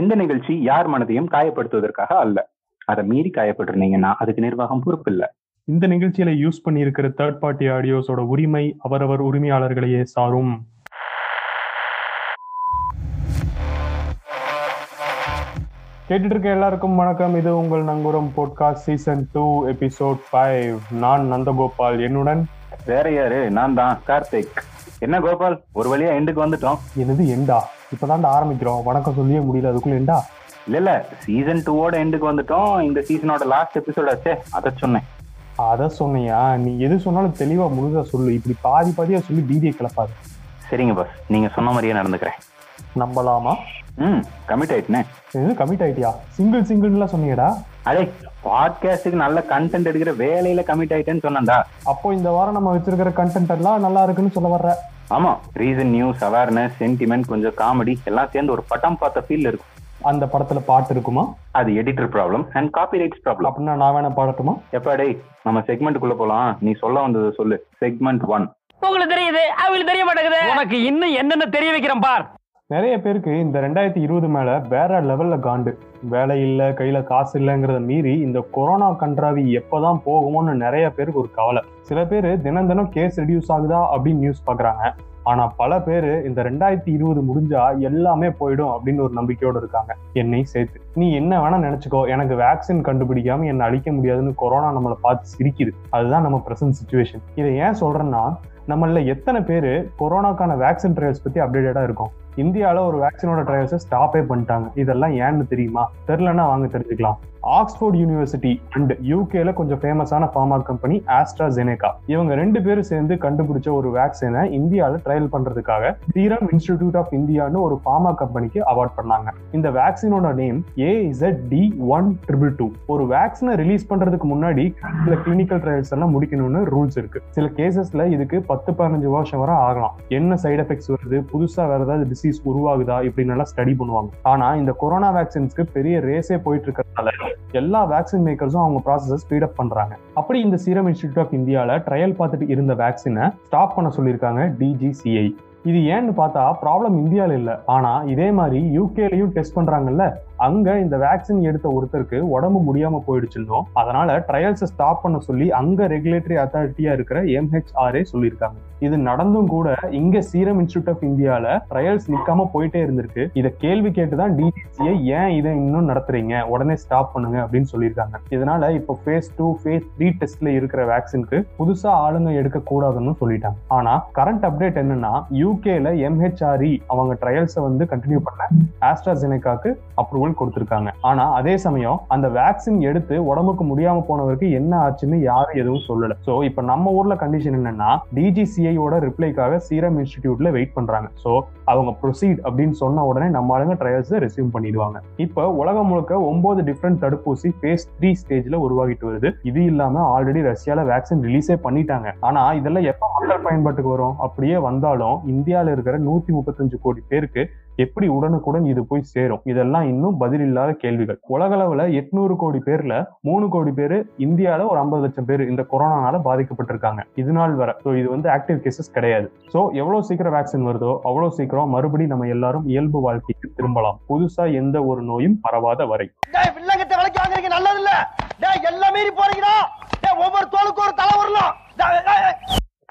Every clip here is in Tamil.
இந்த நிகழ்ச்சி யார் மனதையும் காயப்படுத்துவதற்காக அல்ல. அதை மீறி காயப்பட்டிருந்தீங்கன்னா அதுக்கு நிர்வாகம் பொறுப்பு இல்ல. இந்த நிகழ்ச்சியில யூஸ் பண்ணியிருக்கிற தேர்ட் பார்ட்டி ஆடியோஸோட உரிமை அவரவர் உரிமையாளர்களையே சாரும். கேட்டுட்டு இருக்க எல்லாருக்கும் வணக்கம். இது உங்கள் Nangooram podcast season two episode five நான் நந்தகோபால் என்னுடன்? வேற யாரு? நான் தான் கார்த்திக். என்ன கோபால்? ஒரு வழியா எண்டுக்கு வந்துட்டோம். எனது எண்டா இப்பதான்டா ஆரம்பிக்கிறோம். வணக்கம் சொல்லியே முடியல. அதுக்குள்ள எண்டா இல்ல இல்ல. சீசன் டூவோட எண்டுக்கு வந்துட்டோம். இந்த சீசனோட லாஸ்ட் எபிசோட் ஆச்சே. அதை சொன்னேன். அத சொன்னியா? நீ எது சொன்னாலும் தெளிவா முழுதா சொல்லு. இப்படி பாதி பாதியா சொல்லி பீதியை கிளப்பாது. சரிங்க பாஸ் நீங்க சொன்ன மாதிரியே நடந்துக்கிறேன். நம்பலாமா? ம் கமிட் ஆயிட்டுனே. கமிட் ஆயிட்டியா? சிங்கிள் சிங்கிள்லாம் சொன்னீங்கடா அடே பாட்காஸ்டுக்கு நல்ல கண்டென்ட் எடுக்கிற வேலையில கமிட் ஆயிட்டேன்னு சொன்னேன்டா. அப்போ இந்த வாரம் நம்ம வச்சிருக்கிற கண்டென்ட் எல்லாம் நல்லா இருக்குன்னு சொல்ல வர்ற. ஆமா ரீசன் நியூஸ் அவேர்னஸ் சென்டிமெண்ட் கொஞ்சம் காமெடி எல்லாம் சேர்ந்து ஒரு பட்டம் பார்த்த ஃபீல் இருக்கும். அந்த படத்துல பாட்டு இருக்குமா? அது editor problem and copyrights problem அப்படின்னா நான் வேணா பாடட்டுமா? எப்பா டேய் நம்ம செக்மெண்ட்டுக்குள்ள போலாம். நீ சொல்ல வந்தது சொல்லு. செக்மெண்ட் ஒன் உங்களுக்கு தெரியுது அவங்களுக்கு தெரிய மாட்டேங்குது. உனக்கு இன்னும் என்னென்ன தெரிய வைக்கிறேன் பார். நிறைய பேருக்கு இந்த ரெண்டாயிரத்தி இருபது மேல வேற லெவல்ல காண்டு. வேலை இல்லை கையில காசு இல்லைங்கிறத மீறி இந்த கொரோனா கன்றாவி எப்பதான் போகுமோன்னு நிறைய பேருக்கு ஒரு கவலை. சில பேர் தினம் தினம் கேஸ் ரெடியூஸ் ஆகுதா அப்படின்னு நியூஸ் பாக்குறாங்க ஆனா பல பேர் இந்த ரெண்டாயிரத்தி இருபது முடிஞ்சா எல்லாமே போயிடும் அப்படின்னு ஒரு நம்பிக்கையோடு இருக்காங்க. என்னை சேர்த்து. நீ என்ன வேணா நினைச்சுக்கோ. எனக்கு வேக்சின் கண்டுபிடிக்காம என்னை அழிக்க முடியாதுன்னு கொரோனா நம்மளை பார்த்து சிரிக்குது. அதுதான் நம்ம பிரசன்ட் சுச்சுவேஷன் இதை ஏன் சொல்றேன்னா நம்மள எத்தனை பேர் கொரோனாக்கான வேக்சின் ட்ரையல்ஸ் பத்தி அப்டேட்டடா இருக்கும். இந்தியாவில் ஒரு வேக்சினோட ட்ரையல்ஸை ஸ்டாப்பே பண்ணிட்டாங்க. இதெல்லாம் ஏன்னு தெரியுமா? தெரிலன்னா வாங்க தெரிஞ்சுக்கலாம். ஆக்ஸ்போர்ட் யூனிவர்சிட்டி அண்ட் யூகேல கொஞ்சம் ஃபேமஸான ஃபார்மா கம்பெனி ஆஸ்ட்ராஜெனேகா இவங்க ரெண்டு பேரும் சேர்ந்து கண்டுபிடிச்ச ஒரு வேக்சினை இந்தியாவில் ட்ரையல் பண்றதுக்காக சீரம் இன்ஸ்டிடியூட் ஆஃப் இந்தியான்னு ஒரு ஃபார்மா கம்பெனிக்கு அவார்ட் பண்ணாங்க. இந்த வேக்சினோட name AZ D one triple two ஒரு வேக்சினை ரிலீஸ் பண்றதுக்கு முன்னாடி சில கிளினிக்கல் ட்ரையல்ஸ் எல்லாம் முடிக்கணும்னு ரூல்ஸ் இருக்கு. சில கேசஸ்ல இதுக்கு பத்து பதினஞ்சு வருஷம் வரை ஆகலாம். என்ன சைடு எஃபெக்ட்ஸ் வருது? புதுசா வேற ஏதாவது டிசீஸ் உருவாகுதா இப்படின்னு எல்லாம் ஸ்டடி பண்ணுவாங்க. ஆனா இந்த கொரோனா வேக்சின்ஸ்க்கு பெரிய ரேஸே போயிட்டு இருக்கிறதுனால எல்லா வேக்சின் மேக்கர்ஸும் அவங்க ப்ராசஸை ஸ்பீட் அப் பண்றாங்க. அப்படி இந்த சீரம் இன்ஸ்டிடியூட் ஆஃப் இந்தியாவில் ட்ரையல் பார்த்துட்டு இருந்த வேக்சினை ஸ்டாப் பண்ண சொல்லியிருக்காங்க டிஜிசிஐ இது ஏன்னு பார்த்தா ப்ராப்ளம் இந்தியாவில் இல்லை. ஆனால் இதே மாதிரி யூகேலையும் டெஸ்ட் பண்ணுறாங்கல்ல அங்க இந்த வேக்சின் எடுத்த ஒருத்தருக்கு உடம்பு முடியாம போயிடுச்சிருந்தோம் அதனால ட்ரையல்ஸை ஸ்டாப் பண்ண சொல்லி அங்க ரெகுலேட்டரி அத்தாரிட்டியா இருக்கிற எம்ஹெச்ஆர்ஏ சொல்லியிருக்காங்க. இது நடந்தும் கூட இங்க சீரம் இன்ஸ்டியூட் ஆஃப் இந்தியால ட்ரையல்ஸ் நிக்காம போயிட்டே இருந்திருக்கு. இதை கேள்வி கேட்டுதான் டிஜிசியை ஏன் இதை இன்னும் நடத்துறீங்க? உடனே ஸ்டாப் பண்ணுங்க அப்படின்னு சொல்லியிருக்காங்க. இதனால இப்போ ஃபேஸ் டூ ஃபேஸ் த்ரீ டெஸ்ட்ல இருக்கிற வேக்சினுக்கு புதுசா ஆளுங்க எடுக்க கூடாதுன்னு சொல்லிட்டாங்க. ஆனா கரண்ட் அப்டேட் என்னன்னா யூகேல எம்ஹெச்ஆர்இ அவங்க ட்ரையல்ஸை வந்து கண்டினியூ பண்ண ஆஸ்ட்ராஜெனகாக்கு அப்ரூவல் கொடுத்துருக்காங்க. ஆனா அதே சமயம் அந்த வேக்சின் எடுத்து உடம்புக்கு முடியாம போனவருக்கு என்ன ஆச்சுன்னு யாரும் எதுவும் சொல்லல. சோ இப்ப நம்ம ஊர்ல கண்டிஷன் என்னன்னா டிஜிசிஐயோட ரிப்ளைக்காக சீரம் இன்ஸ்டிடியூட்ல வெயிட் பண்றாங்க. சோ அவங்க ப்ரொசீட் அப்படின்னு சொன்ன உடனே நம்ம ஆளுங்க ட்ரையல்ஸ் ரெசியூம் பண்ணிடுவாங்க. இப்போ உலகம் முழுக்க ஒன்பது டிஃப்ரெண்ட் தடுப்பூசி ஃபேஸ் த்ரீ ஸ்டேஜ்ல உருவாகிட்டு வருது. இது இல்லாம ஆல்ரெடி ரஷ்யால வேக்சின் ரிலீஸே பண்ணிட்டாங்க. ஆனா இதெல்லாம் எப்ப மக்கள் பயன்பாட்டுக்கு வரும்? அப்படியே வந்தாலும் இந்தியால இருக்கிற நூத்தி முப்பத்தஞ்சு கோடி பேருக்கு எப்படி உடனுக்குடன் இது போய் சேரும்? இதெல்லாம் இன்னும் பதில் இல்லாத கேள்விகள். உலக அளவுல எட்நூறு கோடி பேர்ல மூணு கோடி பேர் இந்தியால ஒரு ஐம்பது லட்சம் பேர் இந்த கொரோனானால பாதிக்கப்பட்டிருக்காங்க. இது நாள் வர. ஸோ இது வந்து ஆக்டிவ் கேசஸ் கிடையாது. ஸோ எவ்வளவு சீக்கிரம் வேக்சின் வருதோ அவ்வளவு சீக்கிரம் மறுபடியும் நம்ம எல்லாரும் இயல்பு வாழ்க்கைக்கு திரும்பலாம். புதுசா எந்த ஒரு நோயும் பரவாத வரை. நல்லது இல்ல எல்லாம் டேய் ஒவ்வொரு தோலுக்கு ஒரு தலை வரலாம்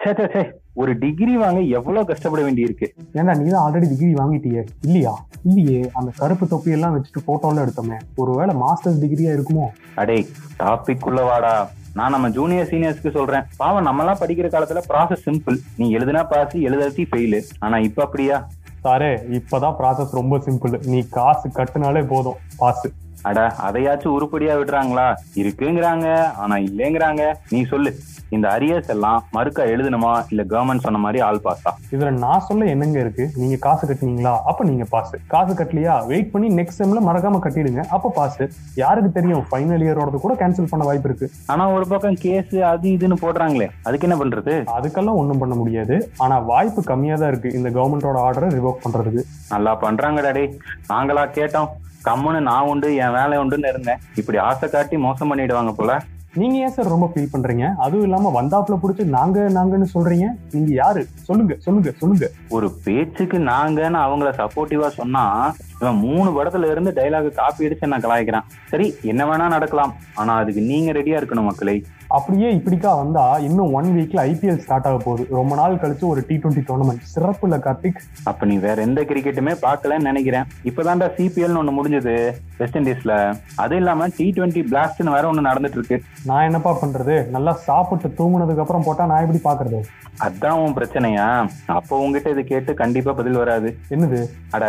சே சே ஒரு டிகிரி வாங்க எவ்வளவு கஷ்டப்பட வேண்டியிருக்கு? ஏன்னா நீ தான் ஆல்ரெடி டிகிரி வாங்கிட்டியே. இல்லையா? இல்லையே அந்த கருப்பு தொப்பி எல்லாம் வச்சுட்டு போட்டோல எடுத்தோமே. ஒருவேளை மாஸ்டர்ஸ் டிகிரியா இருக்குமோ? அடே டாபிக் உள்ளவாடா நான் நம்ம ஜூனியர் சீனியர்ஸ்க்கு சொல்றேன். பாவம் நம்மலாம் படிக்கிற காலத்துல ப்ராசஸ் சிம்பிள் நீ எழுதுனா பாஸ் எழுதாட்டி ஃபெயிலு ஆனா இப்ப அப்படியா? சாரே இப்பதான் ப்ராசஸ் ரொம்ப சிம்பிள் நீ காசு கட்டினாலே போதும். பாஸ் அட அதையாச்சும் உருப்படியா விடுறாங்களா? இருக்குங்கிறாங்க ஆனா இல்லைங்கிறாங்க. நீ சொல்லு இந்த அரியர்ஸ் எல்லாம் மறுக்கா எழுதணுமா? இல்ல கவர்மெண்ட் சொன்ன மாதிரி ஆல் பாஸா இதுல நான் சொல்ல என்னங்க இருக்கு? நீங்க காசு கட்டுனீங்களா? அப்ப நீங்க பாஸ் காசு கட்டலையா? வெயிட் பண்ணி நெக்ஸ்ட் செம்ல மறக்காம கட்டிடுங்க. அப்ப பாஸ் யாருக்கு தெரியும்? ஃபைனல் இயரோட கூட கேன்சல் பண்ண வாய்ப்பு இருக்கு. ஆனா ஒரு பக்கம் கேஸ் அது இதுன்னு போடுறாங்களே. அதுக்கு என்ன பண்றது? அதுக்கெல்லாம் ஒண்ணும் பண்ண முடியாது. ஆனா வாய்ப்பு கம்மியா தான் இருக்கு. இந்த கவர்மெண்டோட ஆர்டரை ரிவோக் பண்றதுக்கு. நல்லா பண்றாங்கடா டேய். நாங்களா கேட்டோம். கம்முன்னு நான் உண்டு என் வேலை உண்டுன்னு இருந்தேன். இப்படி ஆசை காட்டி மோசம் பண்ணிடுவாங்க போல. நீங்க ஏன் சார் ரொம்ப ஃபீல் பண்றீங்க? அதுவும் இல்லாம வந்தாப்புல புடிச்சு நாங்க நாங்கன்னு சொல்றீங்க. நீங்க யாரு? சொல்லுங்க சொல்லுங்க சொல்லுங்க. ஒரு பேச்சுக்கு நாங்கன்னு அவங்கள சப்போர்ட்டிவா சொன்னா இவன் மூணு படத்துல இருந்து டைலாக் காப்பி அடிச்சு என்ன கலாய்க்கிறான். சரி என்ன வேணா நடக்கலாம். ஆனா அதுக்கு நீங்க ரெடியா இருக்கணும் மக்களே. அப்படியே இப்படிக்கா வந்தா இன்னும் ஒன் வீக்ல ஐபிஎல் ஸ்டார்ட் ஆக போகுது. ரொம்ப நாள் கழிச்சு ஒரு டி டுவெண்ட்டி டோர்னமெண்ட் சிறப்பு இல்ல கார்த்திக். அப்ப நீ வேற எந்த கிரிக்கெட்டுமே பார்க்கலன்னு நினைக்கிறேன். இப்பதான்டா சிபிஎல்னு ஒண்ணு முடிஞ்சது வெஸ்ட் இண்டீஸ்ல அது இல்லாம டி டுவெண்ட்டி பிளாஸ்ட்னு வேற ஒண்ணு நடந்துட்டு இருக்கு. நான் என்னப்பா பண்றது? நல்லா சாப்பிட்டு தூங்குனதுக்கு அப்புறம் போட்டா நான் எப்படி பாக்குறது அதான் உன் பிரச்சனையா? அப்போ உங்ககிட்ட இது கேட்டு கண்டிப்பா பதில் வராது. என்னது? அட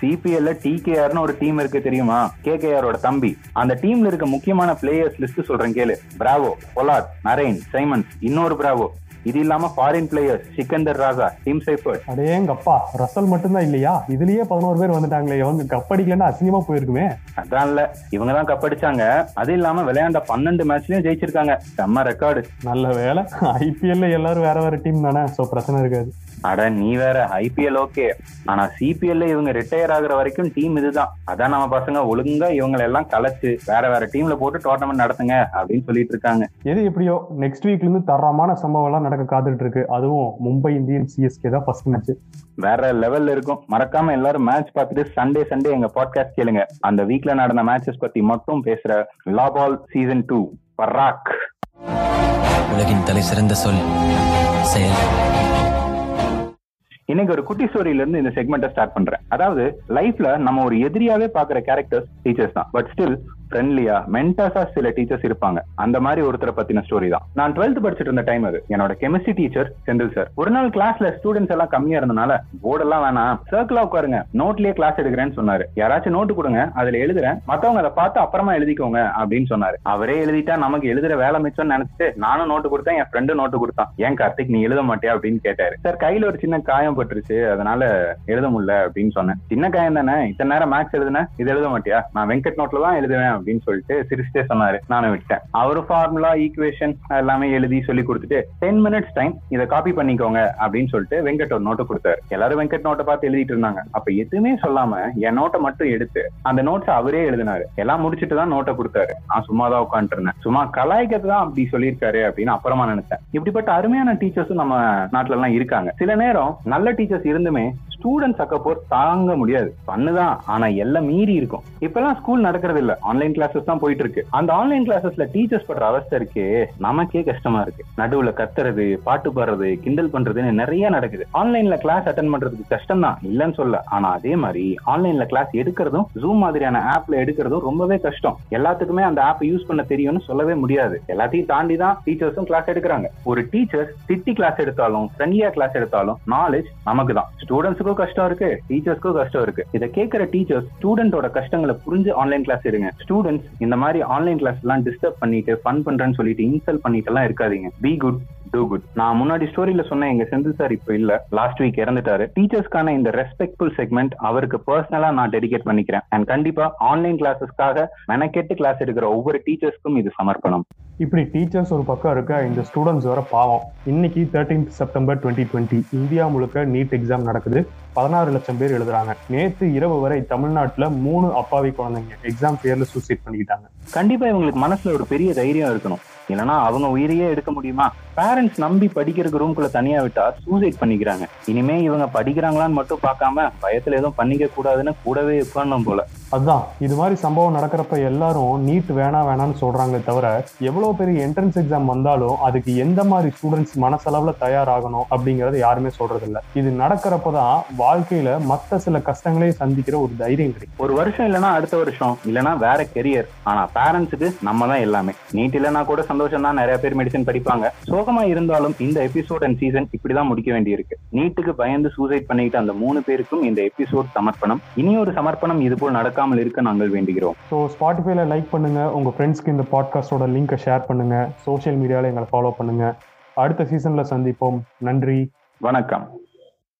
சிபிஎல்ல டிகேஆர்னு ஒரு டீம் இருக்கு தெரியுமா? கேகேஆரோட தம்பி. அந்த டீம்ல இருக்க முக்கியமான பிளேயர்ஸ் லிஸ்ட் சொல்றேன் கேளு. பிராவோ பொலாட் நரேன் சைமன் இன்னொரு பிராவோ. இது இல்லாம foreign players Sikandar Raza team Seifert அடேங்கப்பா ரசல் மட்டும்தான் இல்லையா? இதுலயே பதினோரு பேர் வந்துட்டாங்களே அவங்க கப்படிக்கலன்னா அசிங்கமா போயிருக்குமே. அதான் இல்ல இவங்க தான் கப்படிச்சாங்க அது இல்லாம விளையாண்ட பன்னெண்டு மேட்ச்லயும் ஜெயிச்சிருக்காங்க. செம்ம ரெக்கார்டு நல்ல வேலை. ஐபிஎல்ல எல்லாரும் வேற வேற டீம் தானே சோ பிரச்சனை இருக்காது. அட நீ வேற ஐபிஎல் ஓகே ஆனா சிபிஎல்ல இவங்க ரிட்டையர் ஆகுற வரைக்கும் டீம் இதுதான். அதான் நம்ம பசங்க ஒழுங்கா இவங்களை எல்லாம் கலைச்சு வேற வேற டீம்ல போட்டு டோர்னமெண்ட் நடத்துங்க அப்படின்னு சொல்லிட்டு இருக்காங்க. எது எப்படியோ நெக்ஸ்ட் வீக்ல இருந்து தரமான சம்பவம் எல்லாம் நடக்க காத்துட்டு இருக்கு. அதுவும் மும்பை இந்தியன் சிஎஸ்கே தான் ஃபர்ஸ்ட் மேட்ச் வேற லெவல்ல இருக்கும். மறக்காம எல்லாரும் மேட்ச் பார்த்துட்டு சண்டே சண்டே எங்க பாட்காஸ்ட் கேளுங்க. அந்த வீக்ல நடந்த மேட்சஸ் பத்தி மட்டும் பேசுற லா பால் சீசன் டூ பராக். உலகின் தலை சிறந்த சொல் செயல். இன்னைக்கு ஒரு குட்டி ஸ்டோரியில இருந்து இந்த செக்மெண்ட்டை ஸ்டார்ட் பண்றேன். அதாவது லைஃப்ல நம்ம ஒரு எதிரியாவே பாக்குற கேரக்டர்ஸ் டீச்சர்ஸ் தான். பட் ஸ்டில் ஃப்ரெண்ட்லியா மென்டாஸா சில டீச்சர்ஸ் இருப்பாங்க. அந்த மாதிரி ஒருத்தரை பத்தின ஸ்டோரி தான். நான் டுவெல்த் படிச்சிட்டு இருந்த டைம் அது. என்னோட கெமிஸ்ட்ரி டீச்சர் செந்தில் சார் ஒரு நாள் கிளாஸ்ல ஸ்டூடெண்ட்ஸ் எல்லாம் கம்மியா இருந்தனால போர்டெல்லாம் வேணாம். சர்க்கிளா உட்காருங்க. நோட்லயே கிளாஸ் எடுக்கிறேன்னு சொன்னாரு. யாராச்சும் நோட்டு கொடுங்க. அதுல எழுதுறேன். மத்தவங்க அதை பார்த்து அப்புறமா எழுதிக்கோங்க அப்படின்னு சொன்னாரு. அவரே எழுதிட்டா நமக்கு எழுதுற வேலை மிச்சம்னு நினைச்சிட்டு நானும் நோட்டு கொடுத்தேன் என் ஃப்ரெண்டு நோட்டு கொடுத்தான். ஏன் கார்த்திக் நீ எழுத மாட்டியா? அப்படின்னு கேட்டாரு. சார் கையில ஒரு சின்ன காயம் பட்டுருச்சு. அதனால எழுத முடியல அப்படின்னு சொன்னேன். சின்ன காயம் தானே? இத்தனை நேரம் மேக்ஸ் எழுதுனேன் இது எழுத மாட்டியா? நான் வெங்கட் நோட்ல தான் எழுதுவேன். அப்படின்னு சொல்லிட்டு சிரிச்சிட்டே சொன்னாரு. நானும் விட்டேன் அவரு ஃபார்முலா ஈக்குவேஷன் எல்லாமே எழுதி சொல்லி கொடுத்துட்டு டென் மினிட்ஸ் டைம் இதை காப்பி பண்ணிக்கோங்க அப்படின்னு சொல்லிட்டு வெங்கட் ஒரு நோட்டை கொடுத்தாரு. எல்லாரும் வெங்கட் நோட்டை பார்த்து எழுதிட்டு இருந்தாங்க. அப்ப எதுவுமே சொல்லாம என் நோட்டை மட்டும் எடுத்து அந்த நோட்ஸ் அவரே எழுதினாரு. எல்லாம் முடிச்சுட்டு தான் நோட்டை கொடுத்தாரு. நான் சும்மா தான் உட்காந்துட்டு இருந்தேன். சும்மா கலாய்க்கிறது தான் அப்படி சொல்லியிருக்காரு அப்படின்னு அப்புறமா நினைச்சேன். இப்படிப்பட்ட அருமையான டீச்சர்ஸும் நம்ம நாட்டுல எல்லாம் இருக்காங்க. சில நேரம் நல்ல டீச்சர்ஸ் இருந்துமே ஸ்டூடெண்ட்ஸ் அக்கப்போர் தாங்க முடியாது. பண்ணுதான். ஆனா எல்லாம் மீறி இருக்கும். இப்பெல்லாம் ஸ்கூல் நடக்கிறது இல்ல ஆன்லைன் கிளாஸஸ் தான் போயிட்டு இருக்கு அந்த ஆன்லைன் கிளாஸஸ்ல டீச்சர்ஸ் படுற அவஸ்தை இருக்கே. நமக்கே கஷ்டமா இருக்கு. நடுவுல கத்துறது பாட்டு பாடுறது கிண்டல் பண்றதுன்னு நிறைய நடக்குது. ஆன்லைன்ல கிளாஸ் அட்டன் பண்றதுக்கு கஷ்டம் தான் இல்லைன்னு சொல்ல. ஆனா அதே மாதிரி ஆன்லைன்ல கிளாஸ் எடுக்கிறதும் ஜூம் மாதிரியான ஆப்ல எடுக்கிறதும் ரொம்பவே கஷ்டம். எல்லாத்துக்குமே அந்த ஆப் யூஸ் பண்ண தெரியும்னு சொல்லவே முடியாது. எல்லாத்தையும் தாண்டி தான் டீச்சர்ஸும் கிளாஸ் எடுக்கிறாங்க. ஒரு டீச்சர் திட்டி கிளாஸ் எடுத்தாலும் ஃப்ரெண்ட்லியா கிளாஸ் எடுத்தாலும் நாலேஜ் நமக்கு தான் ஸ்டூடெண்ட்ஸுக்கும் கஷ்டம் இருக்கு டீச்சர்ஸ்க்கும் கஷ்டம் இருக்கு. இதை கேட்கிற டீச்சர்ஸ் ஸ்டூடெண்டோட கஷ்டங்களை புரிஞ்சு ஆன்லைன் கிளாஸ் எடுங்க. ஸ்டூடெண்ட்ஸ் இந்த மாதிரி ஆன்லைன் கிளாஸ் எல்லாம் டிஸ்டர்ப் பண்ணிட்டு ஃபன் பண்றேன்னு சொல்லிட்டு இன்சல்ட் பண்ணிட்டு எல்லாம் இருக்காதீங்க. பி குட் டூ குட் நான் முன்னாடி ஸ்டோரியில சொன்ன எங்க செந்தில் சார் இப்போ இல்ல. லாஸ்ட் வீக் இறந்துட்டாரு. டீச்சர்ஸ்க்கான இந்த ரெஸ்பெக்ட்ஃபுல் செக்மெண்ட் அவருக்கு பர்சனலா நான் டெடிகேட் பண்ணிக்கிறேன். அண்ட் கண்டிப்பா ஆன்லைன் கிளாஸஸ்க்காக மெனக்கெட்டு கிளாஸ் எடுக்கிற ஒவ்வொரு டீச்சர்ஸ்க்கும் இது சமர்ப்பணம். இப்படி டீச்சர்ஸ் ஒரு பக்கம் இருக்க இந்த ஸ்டூடெண்ட்ஸ் வர பாவம். இன்னைக்கு thirteenth September twenty twenty India முழுக்க நீட் எக்ஸாம் நடக்குது. பதினாறு லட்சம் பேர் எழுதுறாங்க. நேத்து இரவு வரை தமிழ்நாட்டுல மூணு அப்பாவி குழந்தைங்க எக்ஸாம் பேர்ல சூசைட் பண்ணிக்கிட்டாங்க. கண்டிப்பா இவங்களுக்கு மனசுல ஒரு பெரிய தைரியம் இருக்கணும். இல்லைன்னா அவங்க உயிரையே எடுக்க முடியுமா? பேரண்ட்ஸ் நம்பி படிக்கிறதுக்கு ரூம்குள்ள தனியா விட்டா சூசைட் பண்ணிக்கிறாங்க. இனிமே இவங்க படிக்கிறாங்களான்னு மட்டும் பார்க்காம பயத்துல எதுவும் பண்ணிக்க கூடாதுன்னு கூடவே உட்காரணும் போல. அதுதான் இது மாதிரி சம்பவம் நடக்கிறப்ப எல்லாரும் நீட் வேணாம் வேணாம்னு சொல்றாங்களே தவிர எவ்வளவு பெரிய என்ட்ரன்ஸ் எக்ஸாம் வந்தாலும் அதுக்கு எந்த மாதிரி ஸ்டூடெண்ட்ஸ் மனசளவுல தயாராகணும் அப்படிங்கறத யாருமே சொல்றது இல்ல இது நடக்கிறப்பதான் வாழ்க்கையில மத்த சில கஷ்டங்களையும் சந்திக்கிற ஒரு தைரியம் கிடைக்கும். ஒரு வருஷம் இல்லைன்னா அடுத்த வருஷம் இல்லைன்னா வேற கெரியர் ஆனா பேரண்ட்ஸுக்கு நம்ம தான் எல்லாமே. நீட் இல்லைன்னா கூட சந்தோஷம் தான் நிறைய பேர் மெடிசன் படிப்பாங்க. சோகமா இருந்தாலும் இந்த எபிசோட் அண்ட் சீசன் இப்படிதான் முடிக்க வேண்டியிருக்கு. நீட்டுக்கு பயந்து சூசைட் பண்ணிக்கிட்ட அந்த மூணு பேருக்கும் இந்த எபிசோட் சமர்ப்பணம். இனி ஒரு சமர்ப்பணம் இது போல் நடக்காமல் இருக்க நாங்கள் வேண்டுகிறோம். ஸோ ஸ்பாட்டிஃபைல லைக் பண்ணுங்க உங்க ஃப்ரெண்ட்ஸ்க்கு இந்த பாட்காஸ்டோட லிங்கை ஷேர் பண்ணுங்க சோஷியல் மீடியால எங்களை ஃபாலோ பண்ணுங்க. அடுத்த சீசன்ல சந்திப்போம். நன்றி. வணக்கம்.